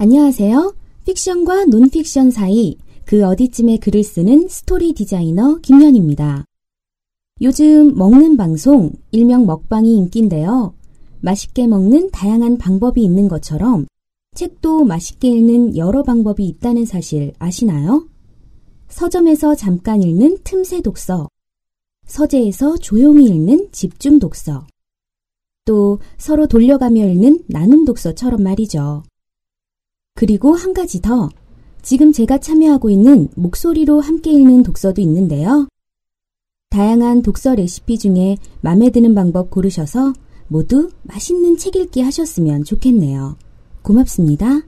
안녕하세요. 픽션과 논픽션 사이 그 어디쯤에 글을 쓰는 스토리 디자이너 김연입니다. 요즘 먹는 방송, 일명 먹방이 인기인데요. 맛있게 먹는 다양한 방법이 있는 것처럼 책도 맛있게 읽는 여러 방법이 있다는 사실 아시나요? 서점에서 잠깐 읽는 틈새 독서, 서재에서 조용히 읽는 집중 독서, 또 서로 돌려가며 읽는 나눔 독서처럼 말이죠. 그리고 한 가지 더. 지금 제가 참여하고 있는 목소리로 함께 읽는 독서도 있는데요. 다양한 독서 레시피 중에 마음에 드는 방법 고르셔서 모두 맛있는 책 읽기 하셨으면 좋겠네요. 고맙습니다.